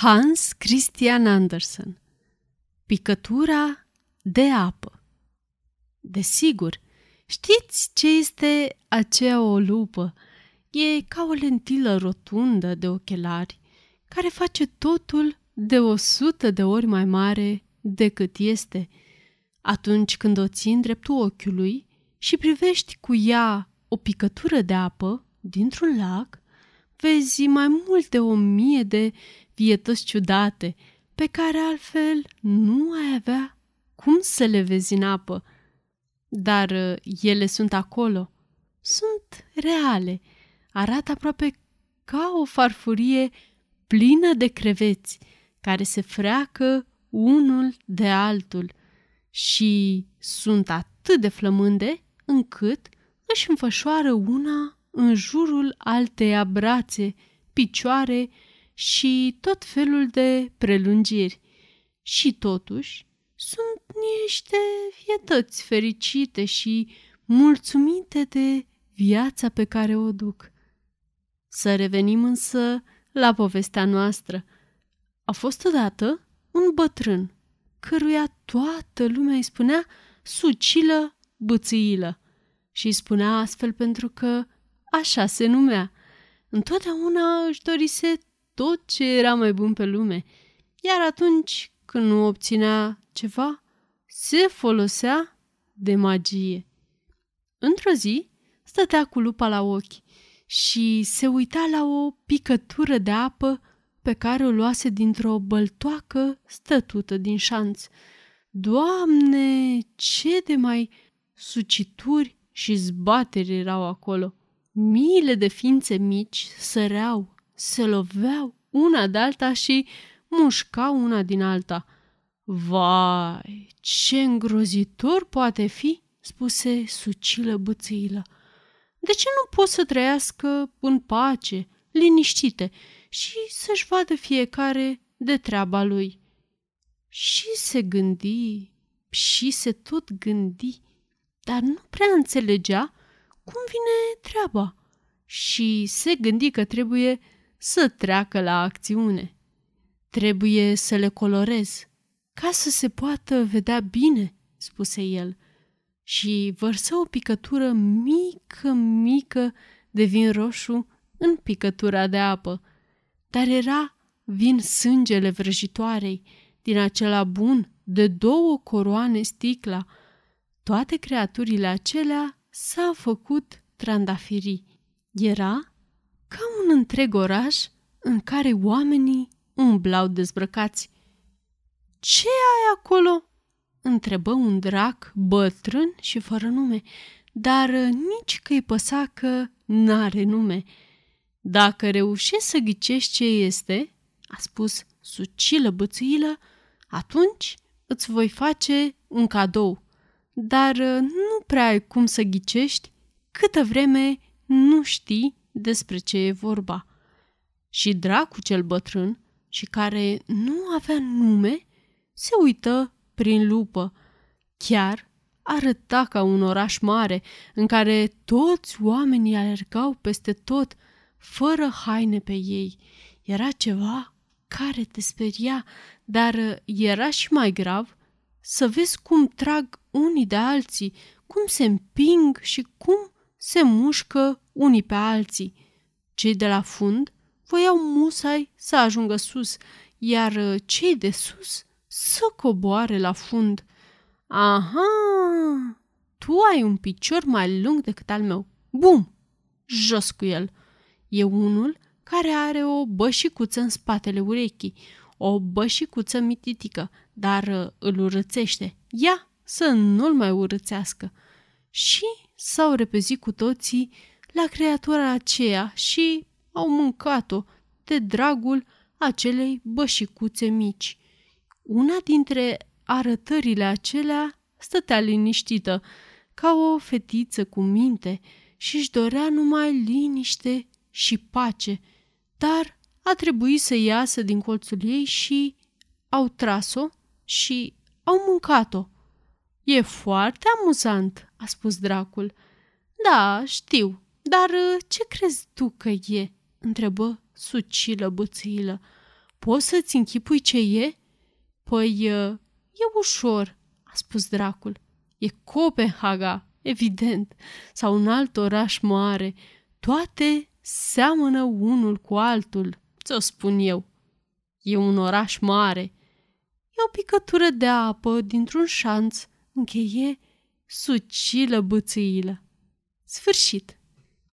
Hans Christian Andersen Picătura de apă Desigur, știți ce este aceea o lupă? E ca o lentilă rotundă de ochelari care face totul de o sută de ori mai mare decât este. Atunci când o ții în dreptul ochiului și privești cu ea o picătură de apă dintr-un lac, vezi mai mult de o mie de vietăți ciudate, pe care altfel nu ai avea cum să le vezi în apă. Dar uh, ele sunt acolo. Sunt reale. Arată aproape ca o farfurie plină de creveți care se freacă unul de altul și sunt atât de flămânde încât își înfășoară una în jurul alteia brațe, picioare și tot felul de prelungiri. Și totuși sunt niște vietăți fericite și mulțumite de viața pe care o duc. Să revenim însă la povestea noastră. A fost odată un bătrân, căruia toată lumea îi spunea sucilă bățâilă și îi spunea astfel pentru că așa se numea. Întotdeauna își dorise tot ce era mai bun pe lume, iar atunci când nu obținea ceva, se folosea de magie. Într-o zi, stătea cu lupa la ochi și se uita la o picătură de apă pe care o luase dintr-o băltoacă stătută din șanț. Doamne, ce de mai sucituri și zbateri erau acolo! Miile de ființe mici săreau, se loveau una de alta și mușcau una din alta. Vai, ce îngrozitor poate fi, spuse sucilă bățâilă. De ce nu pot să trăiască în pace, liniștite și să-și vadă fiecare de treaba lui? Și se gândi, și se tot gândi, dar nu prea înțelegea cum vine treaba și se gândi că trebuie să treacă la acțiune. Trebuie să le colorez ca să se poată vedea bine, spuse el, și vărsă o picătură mică, mică de vin roșu în picătura de apă, dar era vin sângele vrăjitoarei, din acela bun, de două coroane sticla. Toate creaturile acelea s-au făcut trandafirii. Era ca un întreg oraș în care oamenii umblau dezbrăcați. Ce ai acolo?" întrebă un drac bătrân și fără nume, dar nici că-i păsa că n-are nume. Dacă reușești să ghicești ce este, a spus sucilă bățâilă, atunci îți voi face un cadou. Dar nu prea ai cum să ghicești câtă vreme nu știi despre ce e vorba. Și dracul cel bătrân, și care nu avea nume, se uită prin lupă. Chiar arăta ca un oraș mare în care toți oamenii alergau peste tot, fără haine pe ei. Era ceva care te speria, dar era și mai grav să vezi cum trag unii de alții, cum se împing și cum se mușcă unii pe alții. Cei de la fund voiau musai să ajungă sus, iar cei de sus să coboare la fund. Aha, tu ai un picior mai lung decât al meu. Bum! Jos cu el. E unul care are o bășicuță în spatele urechii, o bășicuță mititică, dar îl urățește. Ia să nu-l mai urățească. Și s-au repezit cu toții la creatura aceea și au mâncat-o de dragul acelei bășicuțe mici. Una dintre arătările acelea stătea liniștită, ca o fetiță cu minte și își dorea numai liniște și pace, dar a trebuit să iasă din colțul ei și au tras-o și au mâncat-o. E foarte amuzant, a spus dracul. Da, știu, dar ce crezi tu că e?" întrebă sucilă bățâilă. Poți să-ți închipui ce e? Păi, e ușor, a spus dracul. E Copenhaga, evident, sau un alt oraș mare. Toate seamănă unul cu altul, ți-o spun eu. E un oraș mare. E o picătură de apă dintr-un șanț, încheie sucilă bățâilă. Sfârșit.